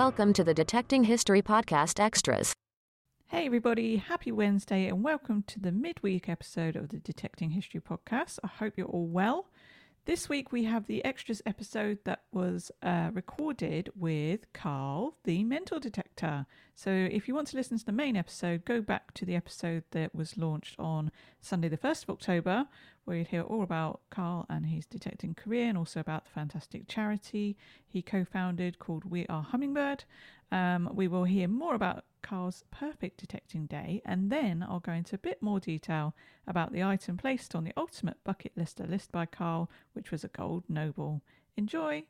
Welcome to the Detecting History Podcast Extras. Hey, everybody, happy Wednesday, and welcome to the midweek episode of the Detecting History Podcast. I hope you're all well. This week we have the extras episode that was uh, recorded with Karl, the mental detector. So if you want to listen to the main episode, go back to the episode that was launched on Sunday, the 1st of October, where you'd hear all about Karl and his detecting career and also about the fantastic charity he co founded called We Are Hummingbird. Um, we will hear more about Karl's perfect detecting day, and then I'll go into a bit more detail about the item placed on the ultimate bucket lister list by Karl, which was a gold noble. Enjoy!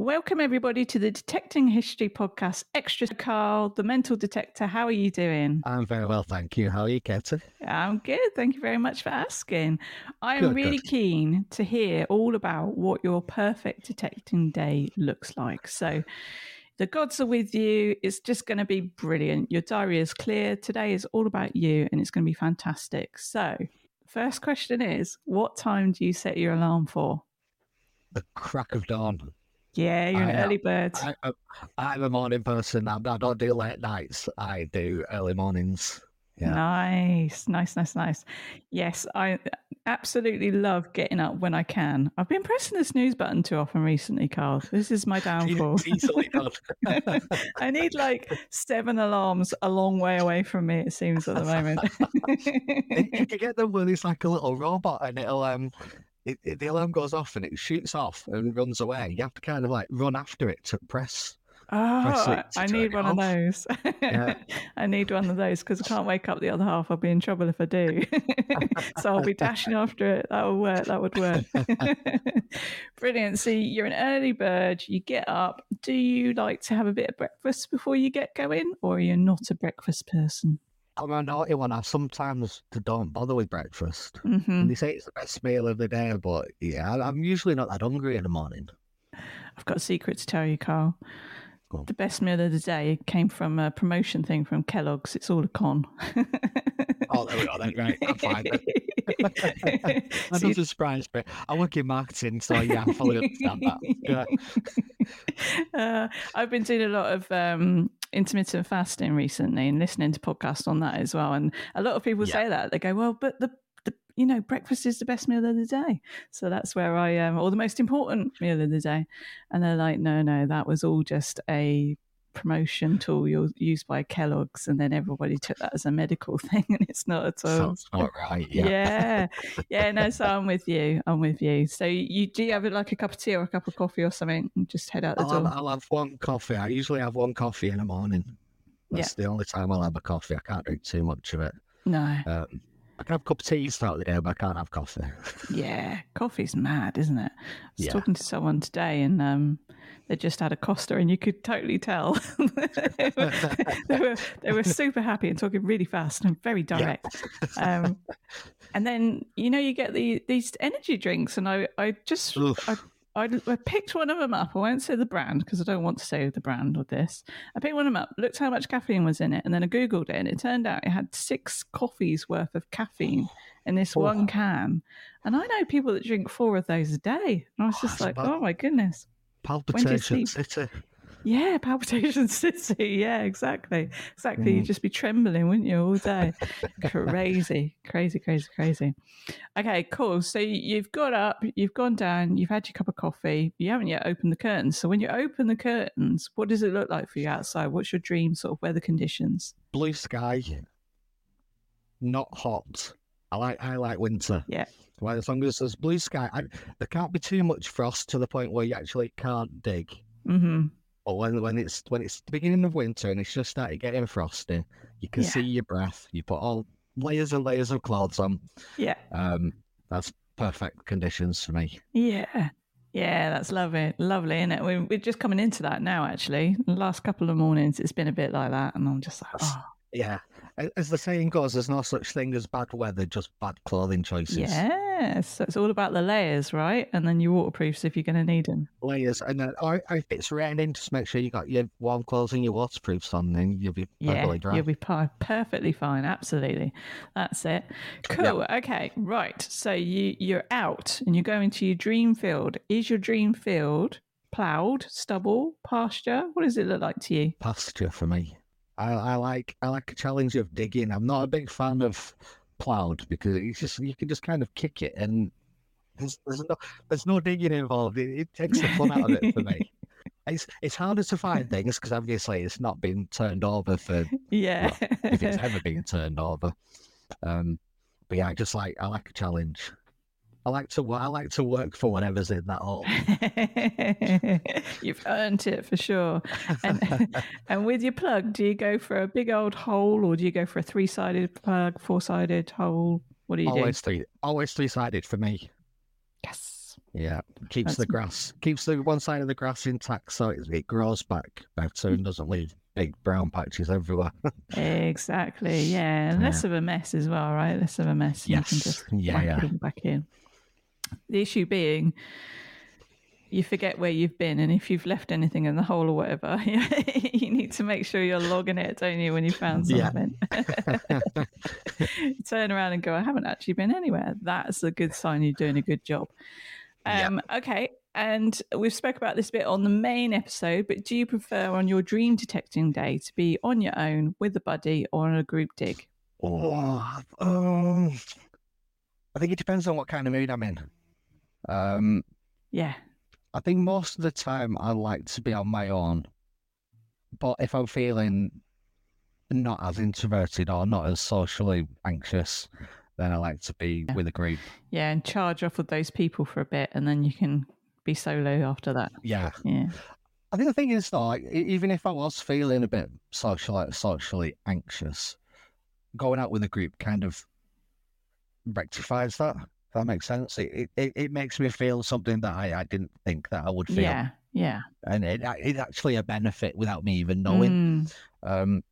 Welcome, everybody, to the Detecting History Podcast. Extra Karl, the mental detector. How are you doing? I'm very well, thank you. How are you, Katie? I'm good. Thank you very much for asking. I'm Good, really good. keen to hear all about what your perfect detecting day looks like. So, the gods are with you. It's just going to be brilliant. Your diary is clear. Today is all about you and it's going to be fantastic. So, first question is what time do you set your alarm for? The crack of dawn. Yeah, you're an I, uh, early bird. I, I'm a morning person. I, I don't do late nights. I do early mornings. yeah. Nice, nice, nice, nice. Yes, I absolutely love getting up when I can. I've been pressing the snooze button too often recently, Karl. This is my downfall. Easily done. I need like seven alarms a long way away from me, it seems at the moment. You can get them when it's like a little robot and it'll um it, it, the alarm goes off and it shoots off and runs away. You have to kind of like run after it to press. oh, it to I need one of those. Yeah. I need one of those because I can't wake up the other half. I'll be in trouble if I do. so I'll be dashing after it. That would work. That would work. Brilliant. So you're an early bird. You get up. Do you like to have a bit of breakfast before you get going, or are you not a breakfast person? I'm a naughty one. I sometimes don't bother with breakfast. hmm And they say it's the best meal of the day, but yeah, I- I'm usually not that hungry in the morning. I've got a secret to tell you, Karl. The best meal of the day came from a promotion thing from Kellogg's. It's all a con. Oh, there we go. Then. Right, I'm fine. That doesn't surprise me. I work in marketing, so yeah, I fully understand that. Yeah. uh, I've been doing a lot of um, intermittent fasting recently and listening to podcasts on that as well. And a lot of people Yeah. say that they go, "Well, but the, the you know breakfast is the best meal of the day." So that's where I am, or the most important meal of the day. And they're like, "No, no, that was all just a." promotion tool you're used by Kellogg's and then everybody took that as a medical thing and it's not at all. Sounds not right. Yeah. yeah. Yeah, no, so I'm with you. I'm with you. So you do you have like a cup of tea or a cup of coffee or something and just head out the I'll have, door? I'll have one coffee. I usually have one coffee in the morning. That's the only time I'll have a coffee. I can't drink too much of it. No. Um, I can have a cup of tea throughout the day, but I can't have coffee. Yeah. Coffee's mad, isn't it? I was Yeah. talking to someone today and um they just had a Costa and you could totally tell. they, were, they were they were super happy and talking really fast and very direct. Um and then you know you get the these energy drinks and I I just I, I, I picked one of them up. I won't say the brand because I don't want to say the brand of this. I picked one of them up, looked how much caffeine was in it, and then I Googled it, and it turned out it had six coffees worth of caffeine in this Oh. one can. And I know people that drink four of those a day. And I was Oh, just like, oh my goodness. Palpitation? City. Yeah, palpitation city. Yeah, exactly. Exactly. You'd Mm. just be trembling, wouldn't you, all day? crazy, crazy, crazy, crazy. Okay, cool. So you've got up, you've gone down, you've had your cup of coffee, you haven't yet opened the curtains. So when you open the curtains, what does it look like for you outside? What's your dream sort of weather conditions? Blue sky. Not hot. I like I like winter. Yeah. Well, as long as there's blue sky, I, there can't be too much frost to the point where you actually can't dig. hmm But when when it's when it's the beginning of winter and it's just started getting frosty, you can Yeah. see your breath. You put all layers and layers of clothes on. Yeah. Um, that's perfect conditions for me. Yeah. Yeah, that's lovely. Lovely, isn't it? We're, we're just coming into that now, actually. The last couple of mornings, it's been a bit like that. And I'm just like, oh, Yeah, as the saying goes, there's no such thing as bad weather, just bad clothing choices. yes. So it's all about the layers, right? And then your waterproofs if you're going to need them. Layers, and then or, or if it's raining, just make sure you got your warm clothes and your waterproofs on, then you'll be Yeah, perfectly dry. you'll be perfectly fine. Absolutely, that's it. Cool. Okay, right. So you you're out and you're going to your dream field. Is your dream field ploughed, stubble, pasture? What does it look like to you? Pasture for me. I, I like I like a challenge of digging. I'm not a big fan of ploughed because it's just you can just kind of kick it and there's, there's no there's no digging involved. It, it takes the fun out of it for me. It's it's harder to find things because obviously it's not been turned over for Yeah. if it's ever been turned over. Um, but yeah, I just like I like a challenge. I like to I like to work for whatever's in that hole. You've earned it for sure. And, and with your plug, do you go for a big old hole or do you go for a three sided plug, four sided hole? What do you always three always three sided for me. Yes. Yeah, keeps the That's- grass keeps the one side of the grass intact so it, it grows back better and mm. doesn't leave big brown patches everywhere. Exactly. Yeah. And less of a mess as well, right? Less of a mess. and You can just Yeah, yeah. back in. The issue being, you forget where you've been, and if you've left anything in the hole or whatever, you need to make sure you're logging it, don't you, when you found Yeah. something? Turn around and go, I haven't actually been anywhere. That's a good sign you're doing a good job. Yeah. Um, Okay. And we've spoke about this bit on the main episode, but do you prefer on your dream detecting day to be on your own with a buddy or on a group dig? oh, um, I think it depends on what kind of mood I'm in. Um, Yeah. I think most of the time I like to be on my own. But if I'm feeling not as introverted or not as socially anxious, then I like to be with a group. Yeah. And charge off with those people for a bit and then you can be solo after that. Yeah. Yeah. I think the thing is though, like, even if I was feeling a bit social, socially anxious, going out with a group kind of rectifies that. If that makes sense. It, it, it makes me feel something that I, I didn't think that I would feel. Yeah. Yeah. And it, it's actually a benefit without me even knowing. Mm, Um,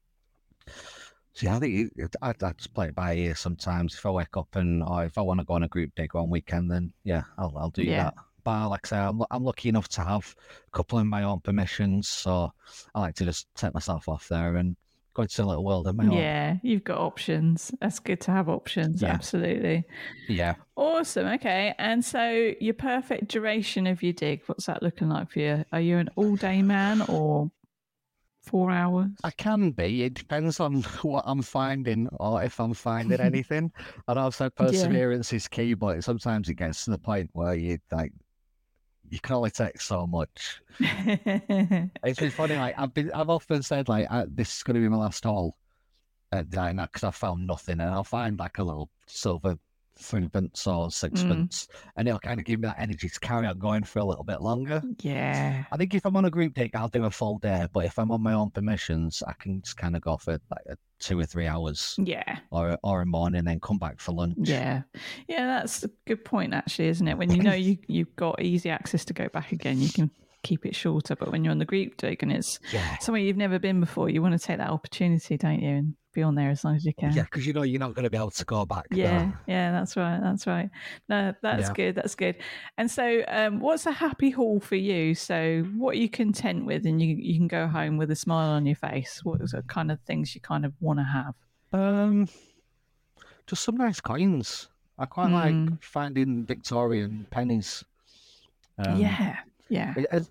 so yeah, I think it, I, I just play it by ear sometimes. If I wake up and or if I want to go on a group dig one weekend, then yeah, I'll I'll do Yeah. that. But like I say, I'm, I'm lucky enough to have a couple of my own permissions, so I like to just take myself off there and go into a little world of my own. yeah. You've got options. That's good to have options. Yeah. Absolutely. Yeah. Awesome. Okay. And so your perfect duration of your dig, what's that looking like for you? Are you an all day man or four hours? I can be. It depends on what I'm finding or if I'm finding anything. And said perseverance is key, but sometimes it gets to the point where you like you can only take so much. It's been funny. Like I've been, I've often said like uh, this is going to be my last haul at Diner because I found nothing, and I'll find like a little silver threepence or six sixpence, mm. and it'll kind of give me that energy to carry on going for a little bit longer. yeah. I think if I'm on a group dig, I'll do a full day, but if I'm on my own permissions, I can just kind of go for like a two or three hours Yeah. or or a morning, then come back for lunch. Yeah. Yeah, that's a good point actually, isn't it? When you know you you've got easy access to go back again, you can keep it shorter. But when you're on the group dig and it's yeah, somewhere you've never been before, you want to take that opportunity, don't you? And be on there as long as you can. yeah, because you know you're not going to be able to go back. Yeah, yeah, that's right. That's right. No, that's Yeah. good. That's good. And so, um, what's a happy haul for you? So, what are you content with, and you you can go home with a smile on your face? What are the kind of things you kind of want to have? Um, just some nice coins. I quite Mm. like finding Victorian pennies. Um, yeah, yeah. it-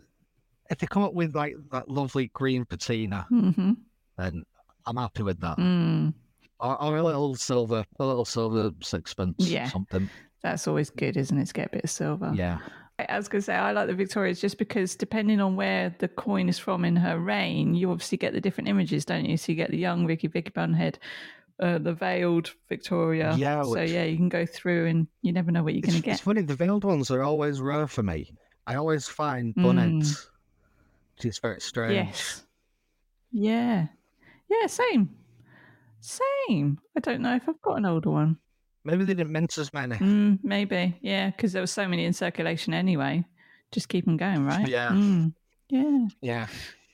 If they come up with like that lovely green patina, Mm-hmm. then I'm happy with that. Mm, Or, or a little silver, a little silver sixpence, Yeah. something. that's always good, isn't it? To get a bit of silver. Yeah, I was going to say, I like the Victorias just because depending on where the coin is from in her reign, you obviously get the different images, don't you? So you get the young Vicky, Vicky Bunhead, uh, the veiled Victoria. Yeah, So yeah, you can go through and you never know what you're going to get. it's funny. The veiled ones are always rare for me. I always find Mm. Which is very strange. Yes. Yeah. Yeah, same. Same. I don't know if I've got an older one. Maybe they didn't mint as many. Mm, maybe. Yeah, because there were so many in circulation anyway. Just keep them going, right? Yeah. Mm, yeah. Yeah,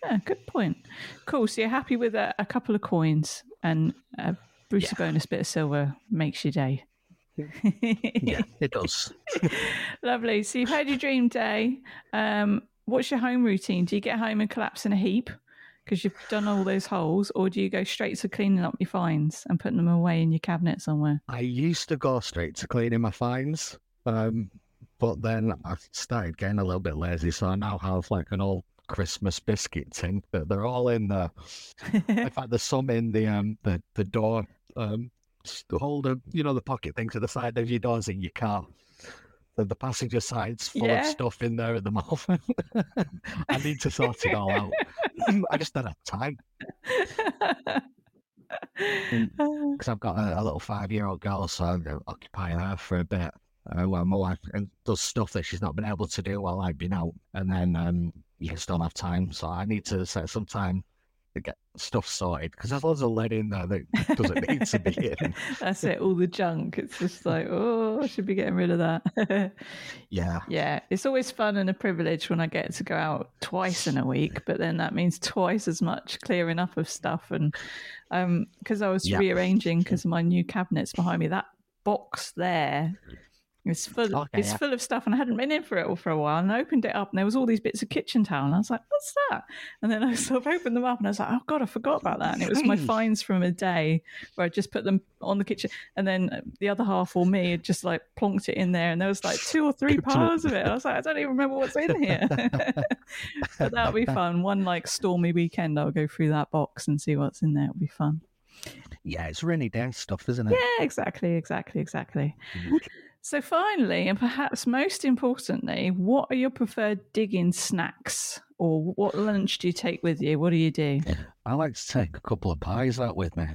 Yeah, good point. Cool. So you're happy with a, a couple of coins and a Brucey bonus bit of silver makes your day. yeah, it does. Lovely. So you've had your dream day. Um, what's your home routine? Do you get home and collapse in a heap because you've done all those holes, or do you go straight to cleaning up your finds and putting them away in your cabinet somewhere? I used to go straight to cleaning my finds, um, But then I started getting a little bit lazy, so I now have like an old Christmas biscuit tin that they're all in there. in fact, there's some in the um the the door um the holder, you know, the pocket thing to the side of your doors in your car. The, the passenger side's full Yeah. of stuff in there at the moment. I need to sort it all out. I just don't have time because I've got a, a little five-year-old girl, so I occupy her for a bit. Uh, while my wife and does stuff that she's not been able to do while I've been out, and then um, you just don't have time. So I need to set some time to get stuff sorted because there's loads of lead in there that doesn't need to be in. That's it, all the junk. It's just like, oh, I should be getting rid of that. Yeah, yeah, it's always fun and a privilege when I get to go out twice in a week, but then that means twice as much clearing up of stuff. And um, because I was Yeah. rearranging because my new cabinets behind me, that box there. It's full. Okay, it's yeah. full of stuff, and I hadn't been in for it all for a while. And I opened it up, and there was all these bits of kitchen towel, and I was like, "What's that?" And then I sort of opened them up, and I was like, "Oh God, I forgot about that." And it was my finds from a day where I just put them on the kitchen, and then the other half, or me, had just like plonked it in there, and there was like two or three piles of it. I was like, "I don't even remember what's in here." but that'll be fun. One like stormy weekend, I'll go through that box and see what's in there. It'll be fun. yeah, it's rainy day stuff, isn't it? Yeah, exactly, exactly, exactly. So, finally, and perhaps most importantly, what are your preferred digging snacks, or what lunch do you take with you? What do you do? I like to take a couple of pies out with me.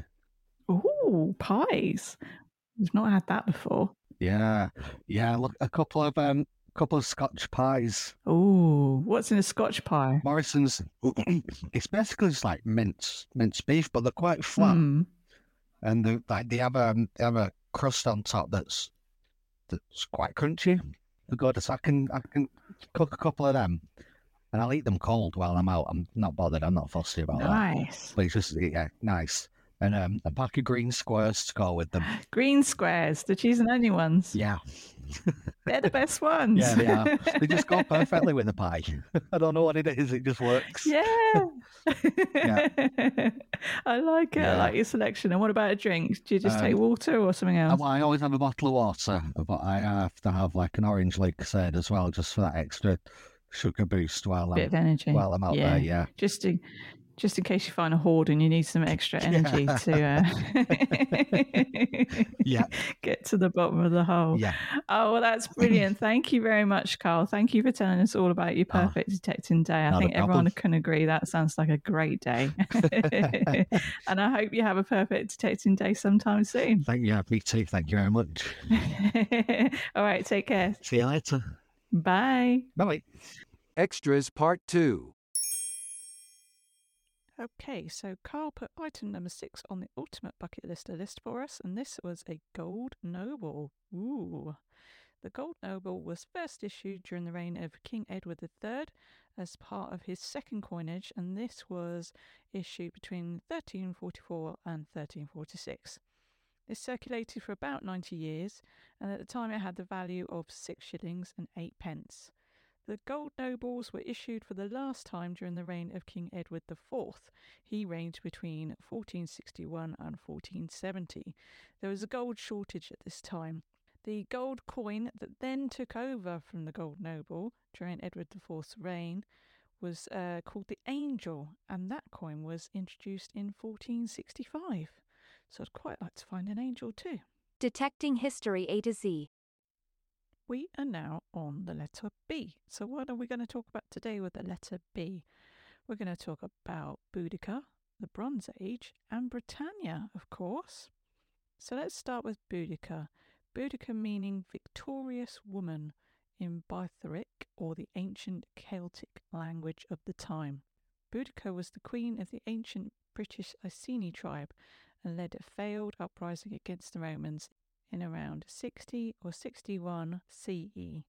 Ooh, pies. We've not had that before. Yeah, yeah, look, a couple of um, couple of Scotch pies. Ooh, what's in a Scotch pie? Morrison's. it's basically just like mince, mince beef, but they're quite flat. Hmm. and they like they have a they have a crust on top that's that's quite crunchy. They're good. So I can I can cook a couple of them, and I'll eat them cold while I'm out. I'm not bothered. I'm not fussy about that. Nice. But it's just yeah, nice. And um, a pack of green squares to go with them. Green squares, the cheese and onion ones. Yeah, They're the best ones. yeah, they are. they just go perfectly with the pie. I don't know what it is. It just works. Yeah. I like it. I like your selection. And what about a drink? Do you just take Um, water or something I, else? I always have a bottle of water, but I have to have like an orange like I said, as well, just for that extra sugar boost while Bit I'm of energy. while I'm out there. Yeah. Just to, just in case you find a hoard and you need some extra energy to uh, Yeah. get to the bottom of the hole. Yeah. Oh, well, that's brilliant. Thank you very much, Karl. Thank you for telling us all about your Oh, perfect detecting day. I think everyone can agree that sounds like a great day. and I hope you have a perfect detecting day sometime soon. Thank you. Me too. Thank you very much. all right, take care. See you later. Bye. Bye bye. Extras Part 2. Okay, so Karl put item number six on the ultimate bucket lister list for us, and this was a gold noble. Ooh. The gold noble was first issued during the reign of King Edward III as part of his second coinage, and this was issued between 1344 and 1346. This circulated for about 90 years, and at the time it had the value of six shillings and eight pence. The gold nobles were issued for the last time during the reign of King Edward IV. He reigned between 1461 and 1470. There was a gold shortage at this time. The gold coin that then took over from the gold noble during Edward IV's reign was uh, called the Angel, and that coin was introduced in 1465. So I'd quite like to find an angel too. Detecting History A to Z. We are now on the letter B. So, what are we going to talk about today with the letter B? We're going to talk about Boudica, the Bronze Age, and Britannia, of course. So, let's start with Boudica. Boudica meaning victorious woman in Brythonic, or the ancient Celtic language of the time. Boudica was the queen of the ancient British Iceni tribe and led a failed uprising against the Romans in around 60 or 61 CE.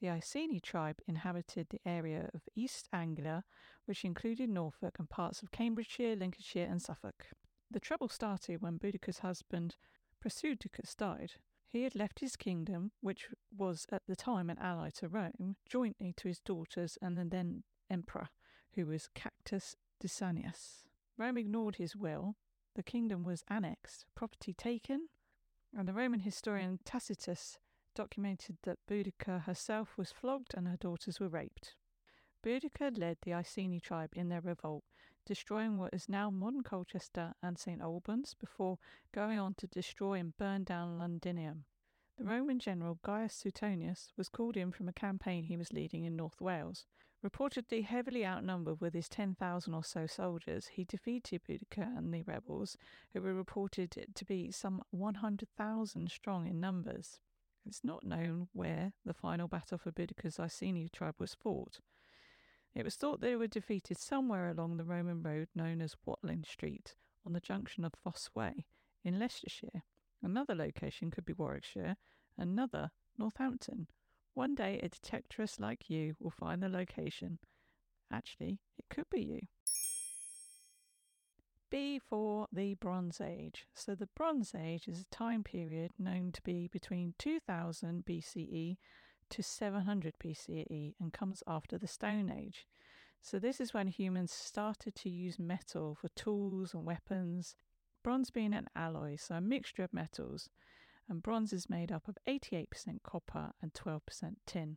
The Iceni tribe inhabited the area of East Anglia, which included Norfolk and parts of Cambridgeshire, Lincolnshire, and Suffolk. The trouble started when Boudicca's husband, Prasutagus, died. He had left his kingdom, which was at the time an ally to Rome, jointly to his daughters and the then emperor, who was Cactus Dysanius. Rome ignored his will. The kingdom was annexed, property taken, and the Roman historian Tacitus documented that Boudica herself was flogged and her daughters were raped. Boudica led the Iceni tribe in their revolt, destroying what is now modern Colchester and St Albans before going on to destroy and burn down Londinium. The Roman general Gaius Suetonius was called in from a campaign he was leading in North Wales. Reportedly heavily outnumbered with his 10,000 or so soldiers, he defeated Boudica and the rebels, who were reported to be some 100,000 strong in numbers. It's not known where the final battle for Boudica's Iceni tribe was fought. It was thought they were defeated somewhere along the Roman road known as Watling Street on the junction of Fosse Way in Leicestershire. Another location could be Warwickshire, another Northampton. One day a detectorist like you will find the location. Actually, it could be you. B for the Bronze Age. So, the Bronze Age is a time period known to be between 2000 BCE to 700 BCE and comes after the Stone Age. So, this is when humans started to use metal for tools and weapons, bronze being an alloy, so a mixture of metals. And bronze is made up of 88% copper and 12% tin.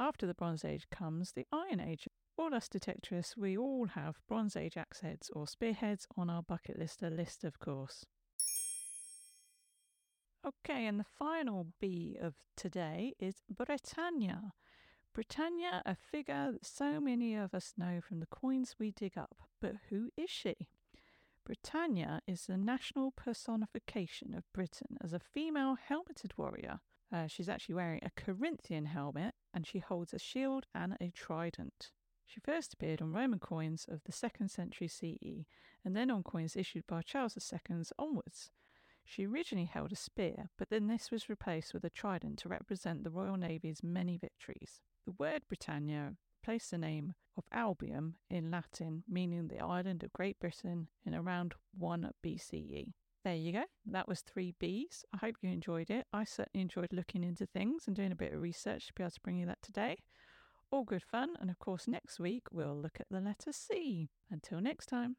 After the Bronze Age comes the Iron Age. All us detectorists, we all have Bronze Age axe heads or spearheads on our bucket lister list, of course. Okay, and the final B of today is Britannia. Britannia, a figure that so many of us know from the coins we dig up. But who is she? Britannia is the national personification of Britain as a female helmeted warrior. Uh, she's actually wearing a Corinthian helmet and she holds a shield and a trident. She first appeared on Roman coins of the 2nd century CE and then on coins issued by Charles II onwards. She originally held a spear, but then this was replaced with a trident to represent the Royal Navy's many victories. The word Britannia placed the name of Albion in Latin, meaning the island of Great Britain, in around 1 BCE. There you go. That was three Bs. I hope you enjoyed it. I certainly enjoyed looking into things and doing a bit of research to be able to bring you that today. All good fun. And of course, next week we'll look at the letter C. Until next time.